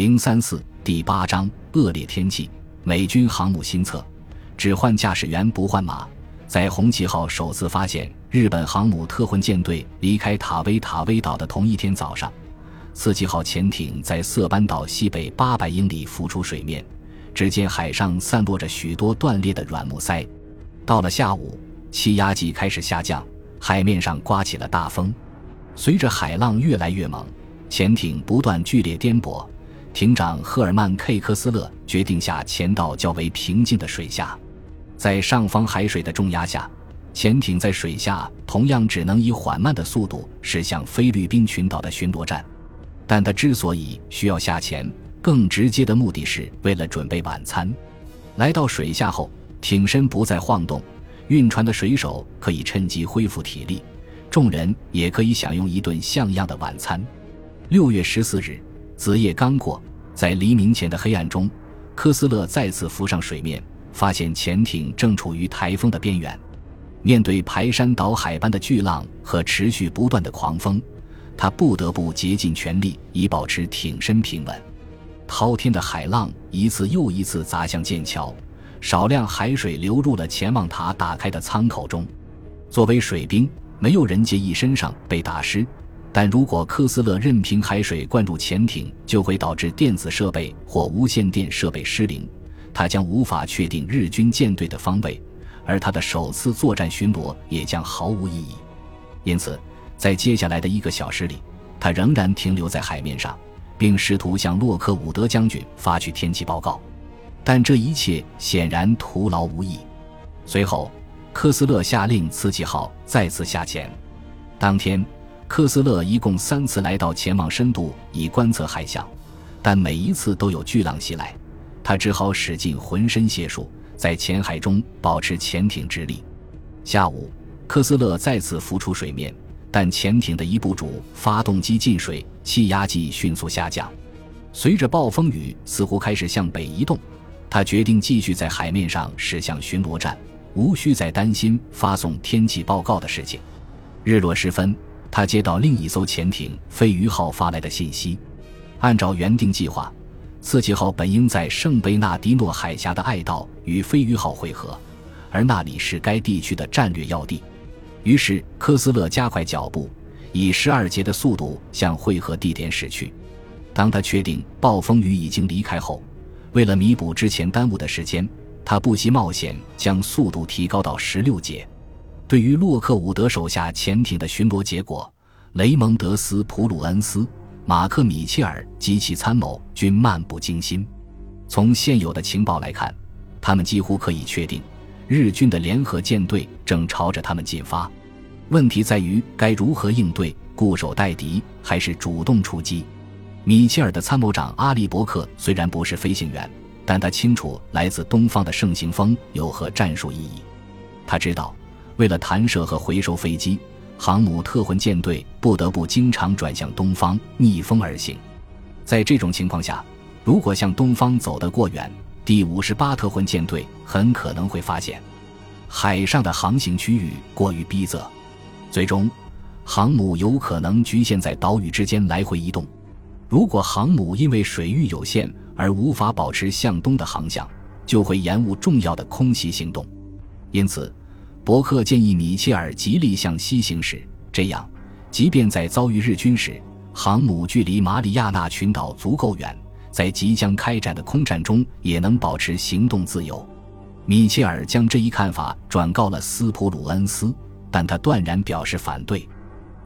零三四第八章恶劣天气。美军航母新测，只换驾驶员不换马。在红旗号首次发现日本航母特混舰队离开塔威塔威岛的同一天早上，刺旗号潜艇在色班岛西北八百英里浮出水面。只见海上散落着许多断裂的软木塞。到了下午，气压计开始下降，海面上刮起了大风。随着海浪越来越猛，潜艇不断剧烈颠簸。艇长赫尔曼 ·K· 科斯勒决定下潜到较为平静的水下，在上方海水的重压下，潜艇在水下同样只能以缓慢的速度驶向菲律宾群岛的巡逻站。但他之所以需要下潜，更直接的目的是为了准备晚餐。来到水下后，艇身不再晃动，运船的水手可以趁机恢复体力，众人也可以享用一顿像样的晚餐。六月十四日。子夜刚过，在黎明前的黑暗中，科斯勒再次浮上水面，发现潜艇正处于台风的边缘。面对排山倒海般的巨浪和持续不断的狂风，他不得不竭尽全力以保持艇身平稳。滔天的海浪一次又一次砸向剑桥，少量海水流入了潜望塔打开的舱口中。作为水兵，没有人介意身上被打湿。但如果科斯勒任凭海水灌入潜艇，就会导致电子设备或无线电设备失灵，他将无法确定日军舰队的方位，而他的首次作战巡逻也将毫无意义。因此，在接下来的一个小时里，他仍然停留在海面上，并试图向洛克伍德将军发去天气报告，但这一切显然徒劳无益。随后，科斯勒下令刺旗号再次下潜。当天。科斯勒一共三次来到潜望深度以观测海象，但每一次都有巨浪袭来，他只好使尽浑身解数在浅海中保持潜艇直立。下午，科斯勒再次浮出水面，但潜艇的一部主发动机进水，气压计迅速下降。随着暴风雨似乎开始向北移动，他决定继续在海面上驶向巡逻站，无需再担心发送天气报告的事情。日落时分。他接到另一艘潜艇“飞鱼号”发来的信息，按照原定计划，刺旗号本应在圣贝纳迪诺海峡的爱岛与“飞鱼号”会合，而那里是该地区的战略要地。于是，科斯勒加快脚步，以十二节的速度向会合地点驶去。当他确定暴风雨已经离开后，为了弥补之前耽误的时间，他不惜冒险将速度提高到十六节。对于洛克伍德手下潜艇的巡逻结果，雷蒙德斯·普鲁恩斯、马克·米切尔及其参谋均漫不经心。从现有的情报来看，他们几乎可以确定，日军的联合舰队正朝着他们进发。问题在于该如何应对：固守待敌，还是主动出击？米切尔的参谋长阿利伯克虽然不是飞行员，但他清楚来自东方的盛行风有何战术意义。他知道。为了弹射和回收飞机，航母特混舰队不得不经常转向东方逆风而行。在这种情况下，如果向东方走得过远，第五十八特混舰队很可能会发现海上的航行区域过于逼仄，最终航母有可能局限在岛屿之间来回移动。如果航母因为水域有限而无法保持向东的航向，就会延误重要的空袭行动。因此。伯克建议米切尔极力向西行驶，这样，即便在遭遇日军时，航母距离马里亚纳群岛足够远，在即将开展的空战中也能保持行动自由。米切尔将这一看法转告了斯普鲁恩斯，但他断然表示反对。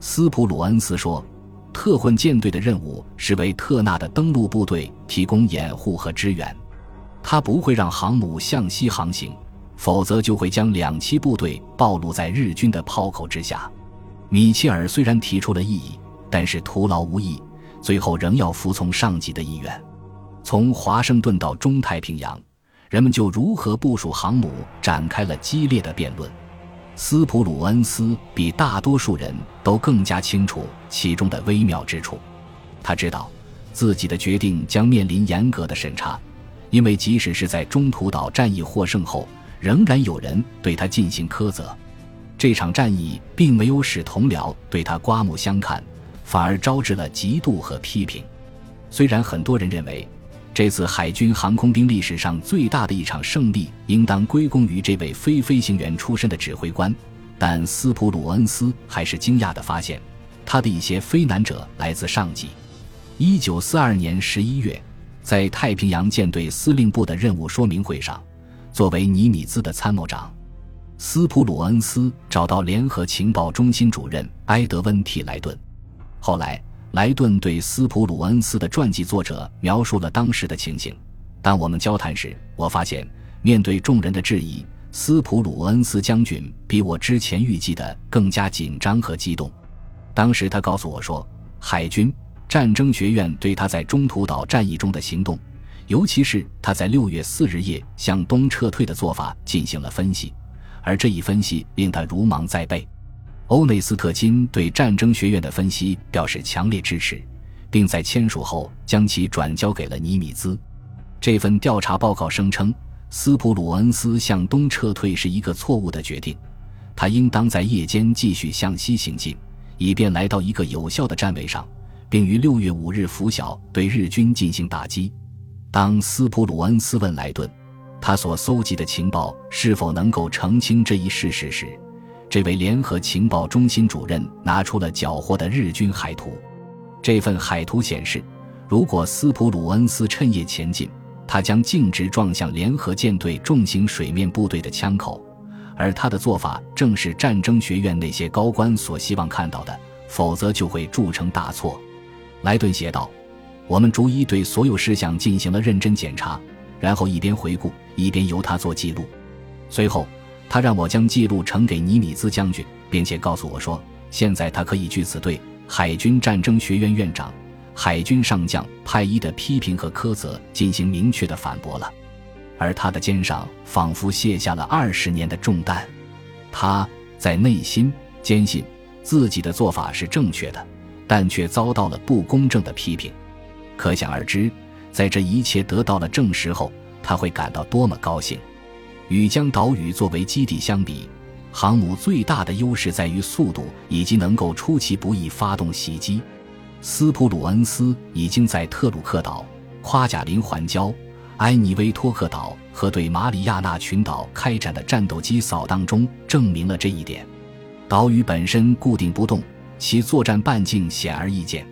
斯普鲁恩斯说：“特混舰队的任务是为特纳的登陆部队提供掩护和支援，他不会让航母向西航行。”否则就会将两栖部队暴露在日军的炮口之下。米切尔虽然提出了异议，但是徒劳无益，最后仍要服从上级的意愿。从华盛顿到中太平洋，人们就如何部署航母展开了激烈的辩论。斯普鲁恩斯比大多数人都更加清楚其中的微妙之处。他知道自己的决定将面临严格的审查，因为即使是在中途岛战役获胜后。仍然有人对他进行苛责，这场战役并没有使同僚对他刮目相看，反而招致了嫉妒和批评。虽然很多人认为，这次海军航空兵历史上最大的一场胜利应当归功于这位非飞行员出身的指挥官，但斯普鲁恩斯还是惊讶地发现，他的一些非难者来自上级。一九四二年十一月，在太平洋舰队司令部的任务说明会上，作为尼米兹的参谋长，斯普鲁恩斯找到联合情报中心主任埃德温·提莱顿。后来。莱顿对斯普鲁恩斯的传记作者描述了当时的情形。当我们交谈时，我发现，面对众人的质疑，斯普鲁恩斯将军比我之前预计的更加紧张和激动。当时他告诉我说，海军战争学院对他在中途岛战役中的行动，尤其是他在六月四日夜向东撤退的做法进行了分析，而这一分析令他如芒在背。欧内斯特金对战争学院的分析表示强烈支持，并在签署后将其转交给了尼米兹。这份调查报告声称，斯普鲁恩斯向东撤退是一个错误的决定，他应当在夜间继续向西行进，以便来到一个有效的站位上，并于六月五日拂晓对日军进行打击。当斯普鲁恩斯问莱顿，他所搜集的情报是否能够澄清这一事实时，这位联合情报中心主任拿出了缴获的日军海图。这份海图显示，如果斯普鲁恩斯趁夜前进，他将径直撞向联合舰队重型水面部队的枪口，而他的做法正是战争学院那些高官所希望看到的，否则就会铸成大错。莱顿写道：“我们逐一对所有事项进行了认真检查，然后一边回顾，一边由他做记录。随后。”他让我将记录呈给尼米兹将军，并且告诉我说，现在他可以据此对海军战争学院院长、海军上将派伊的批评和苛责进行明确的反驳了。而他的肩上仿佛卸下了二十年的重担，他在内心坚信自己的做法是正确的，但却遭到了不公正的批评。可想而知，在这一切得到了证实后，他会感到多么高兴。与将岛屿作为基地相比，航母最大的优势在于速度以及能够出其不意发动袭击。斯普鲁恩斯已经在特鲁克岛、夸贾林环礁、埃尼威托克岛和对马里亚纳群岛开展的战斗机扫荡中证明了这一点。岛屿本身固定不动，其作战半径显而易见。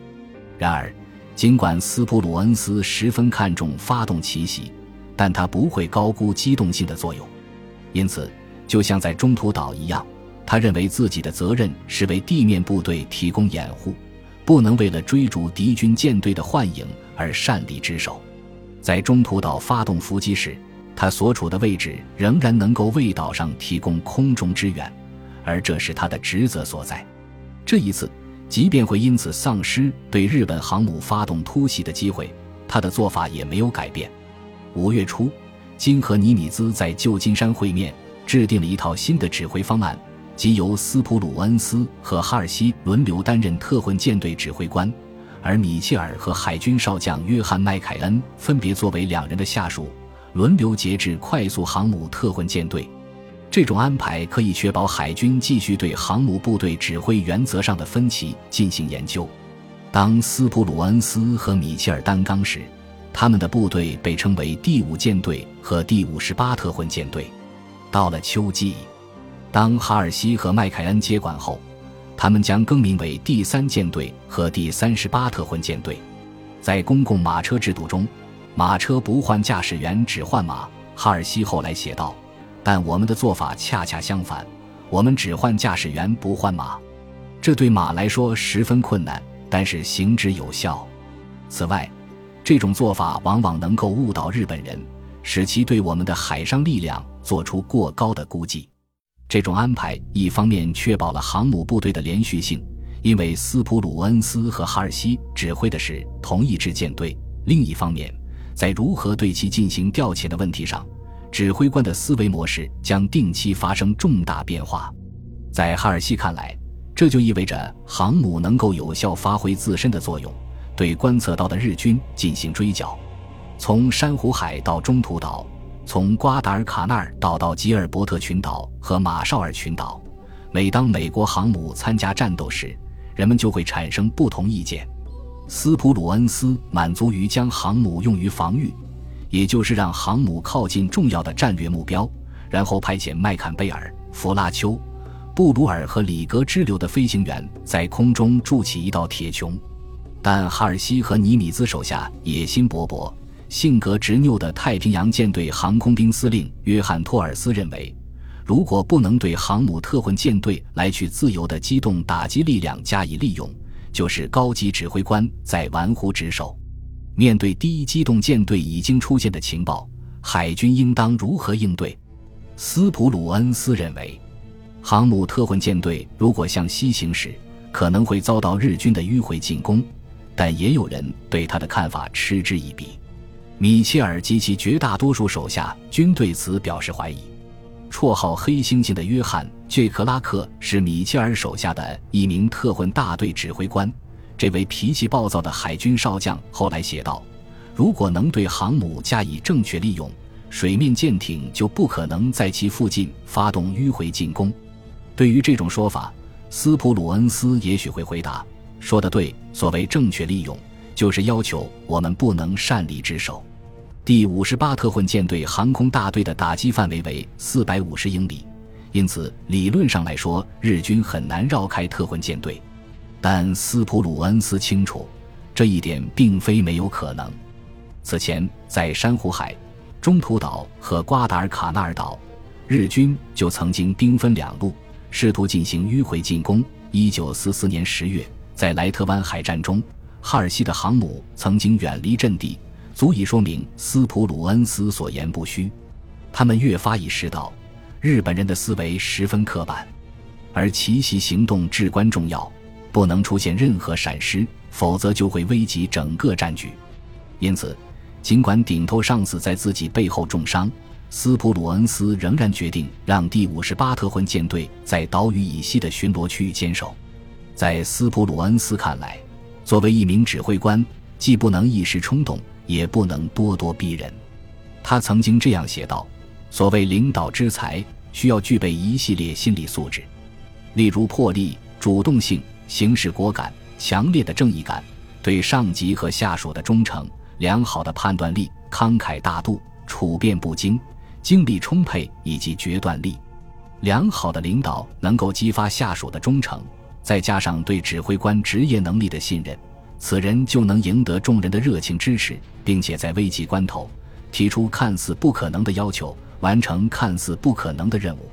然而，尽管斯普鲁恩斯十分看重发动奇袭，但他不会高估机动性的作用，因此，就像在中途岛一样，他认为自己的责任是为地面部队提供掩护，不能为了追逐敌军舰队的幻影而擅离职守。在中途岛发动伏击时，他所处的位置仍然能够为岛上提供空中支援，而这是他的职责所在。这一次，即便会因此丧失对日本航母发动突袭的机会，他的做法也没有改变。五月初，金和尼米兹在旧金山会面，制定了一套新的指挥方案，即由斯普鲁恩斯和哈尔西轮流担任特混舰队指挥官，而米切尔和海军少将约翰麦凯恩分别作为两人的下属，轮流节制快速航母特混舰队。这种安排可以确保海军继续对航母部队指挥原则上的分歧进行研究。当斯普鲁恩斯和米切尔担纲时，他们的部队被称为第五舰队和第五十八特混舰队。到了秋季，当哈尔西和麦凯恩接管后，他们将更名为第三舰队和第三十八特混舰队。在公共马车制度中，马车不换驾驶员，只换马。哈尔西后来写道：“但我们的做法恰恰相反，我们只换驾驶员，不换马。这对马来说十分困难，但是行之有效。此外，”这种做法往往能够误导日本人，使其对我们的海上力量做出过高的估计。这种安排一方面确保了航母部队的连续性，因为斯普鲁恩斯和哈尔西指挥的是同一支舰队；另一方面，在如何对其进行调遣的问题上，指挥官的思维模式将定期发生重大变化。在哈尔西看来，这就意味着航母能够有效发挥自身的作用。对观测到的日军进行追剿，从珊瑚海到中途岛，从瓜达尔卡纳尔岛到吉尔伯特群岛和马绍尔群岛。每当美国航母参加战斗时，人们就会产生不同意见。斯普鲁恩斯满足于将航母用于防御，也就是让航母靠近重要的战略目标，然后派遣麦坎贝尔、弗拉丘、布鲁尔和里格支流的飞行员在空中筑起一道铁穹。但哈尔西和尼米兹手下野心勃勃、性格执拗的太平洋舰队航空兵司令约翰托尔斯认为，如果不能对航母特混舰队来去自由的机动打击力量加以利用，就是高级指挥官在玩忽职守。面对第一机动舰队已经出现的情报，海军应当如何应对？斯普鲁恩斯认为，航母特混舰队如果向西行驶，可能会遭到日军的迂回进攻。但也有人对他的看法嗤之以鼻。米切尔及其绝大多数手下均对此表示怀疑。绰号“黑猩猩”的约翰·杰克拉克是米切尔手下的一名特混大队指挥官。这位脾气暴躁的海军少将后来写道：“如果能对航母加以正确利用，水面舰艇就不可能在其附近发动迂回进攻。”对于这种说法，斯普鲁恩斯也许会回答。说的对，所谓正确利用，就是要求我们不能擅离职守。第五十八特混舰队航空大队的打击范围为四百五十英里，因此理论上来说，日军很难绕开特混舰队。但斯普鲁恩斯清楚，这一点并非没有可能。此前在珊瑚海、中途岛和瓜达尔卡纳尔岛，日军就曾经兵分两路，试图进行迂回进攻。一九四四年十月。在莱特湾海战中，哈尔西的航母曾经远离阵地，足以说明斯普鲁恩斯所言不虚。他们越发意识到，日本人的思维十分刻板，而奇袭行动至关重要，不能出现任何闪失，否则就会危及整个战局。因此，尽管顶头上司在自己背后重伤，斯普鲁恩斯仍然决定让第五十八特混舰队在岛屿以西的巡逻区域坚守。在斯普鲁恩斯看来，作为一名指挥官，既不能一时冲动，也不能咄咄逼人。他曾经这样写道：“所谓领导之才，需要具备一系列心理素质，例如魄力、主动性、行事果敢、强烈的正义感、对上级和下属的忠诚、良好的判断力、慷慨大度、处变不惊、精力充沛以及决断力。良好的领导能够激发下属的忠诚。”再加上对指挥官职业能力的信任，此人就能赢得众人的热情支持，并且在危急关头提出看似不可能的要求，完成看似不可能的任务。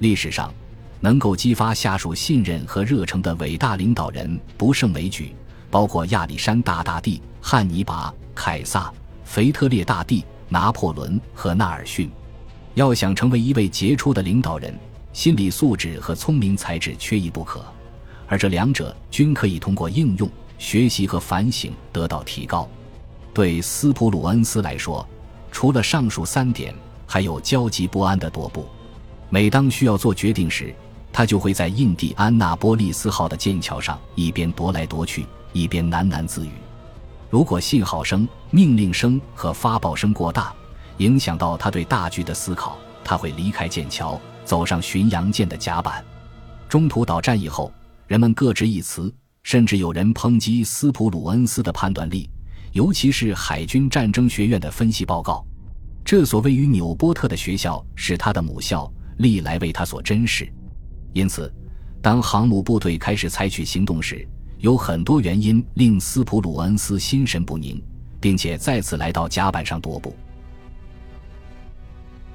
历史上，能够激发下属信任和热诚的伟大领导人不胜枚举，包括亚历山大大帝、汉尼拔、凯撒、腓特烈大帝、拿破仑和纳尔逊。要想成为一位杰出的领导人，心理素质和聪明才智缺一不可。而这两者均可以通过应用、学习和反省得到提高。对斯普鲁恩斯来说，除了上述三点，还有焦急不安的踱步。每当需要做决定时，他就会在印第安纳波利斯号的剑桥上一边踱来踱去，一边喃喃自语。如果信号声、命令声和发报声过大，影响到他对大局的思考，他会离开剑桥，走上巡洋舰的甲板。中途岛战役后。人们各执一词，甚至有人抨击斯普鲁恩斯的判断力，尤其是海军战争学院的分析报告。这所位于纽波特的学校是他的母校，历来为他所珍视。因此，当航母部队开始采取行动时，有很多原因令斯普鲁恩斯心神不宁，并且再次来到甲板上踱步。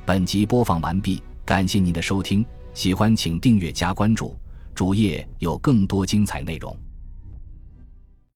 本集播放完毕，感谢您的收听，喜欢请订阅加关注。主页有更多精彩内容。